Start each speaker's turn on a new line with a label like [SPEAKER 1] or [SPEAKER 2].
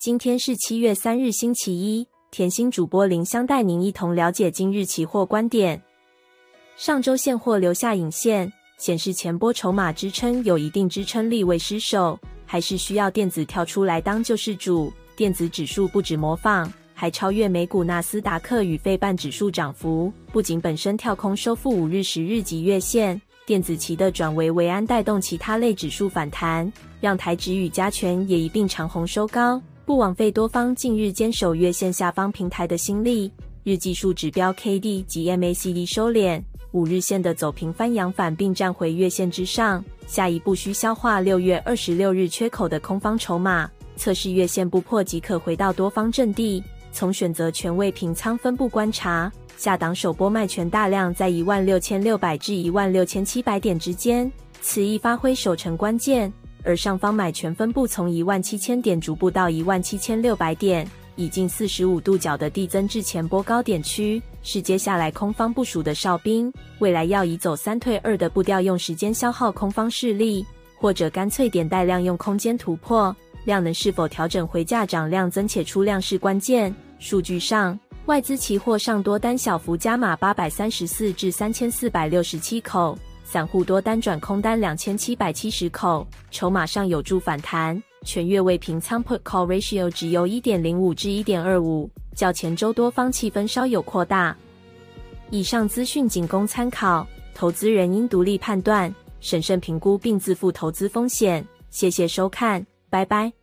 [SPEAKER 1] 今天是七月三日，星期一。甜心主播林香带您一同了解今日期货观点。上周现货留下影线，显示前波筹码支撑有一定支撑力未失守，还是需要电子跳出来当救世主。电子指数不止模仿，还超越美股纳斯达克与费半指数涨幅。不仅本身跳空收复五日、十日及月线，电子期的转危为安带动其他类指数反弹，让台指与加权也一并长红收高。不枉费多方近日坚守月线下方平台的心力，日技术指标 K D 及 M A C D 收敛，五日线的走平翻扬反并站回月线之上。下一步需消化六月二十六日缺口的空方筹码，测试月线不破即可回到多方阵地。从选择权位平仓分布观察，下档首波卖权大量在一万六千六百至一万六千七百点之间，此役发挥守成关键。而上方买权分布从一万七千点逐步到一万七千六百点，以近四十五度角的递增至前波高点区，是接下来空方部署的哨兵。未来要以走三退二的步调，用时间消耗空方势力，或者干脆点带量用空间突破。量能是否调整回价涨量增且出量是关键。数据上，外资期货上多单小幅加码八百三十四至三千四百六十七口。散户多单转空单两千七百七十口，筹码上有助反弹。全月未平仓 Put Call Ratio 只由一点零五至一点二五，较前周多方气氛稍有扩大。以上资讯仅供参考，投资人应独立判断，审慎评估并自负投资风险。谢谢收看，拜拜。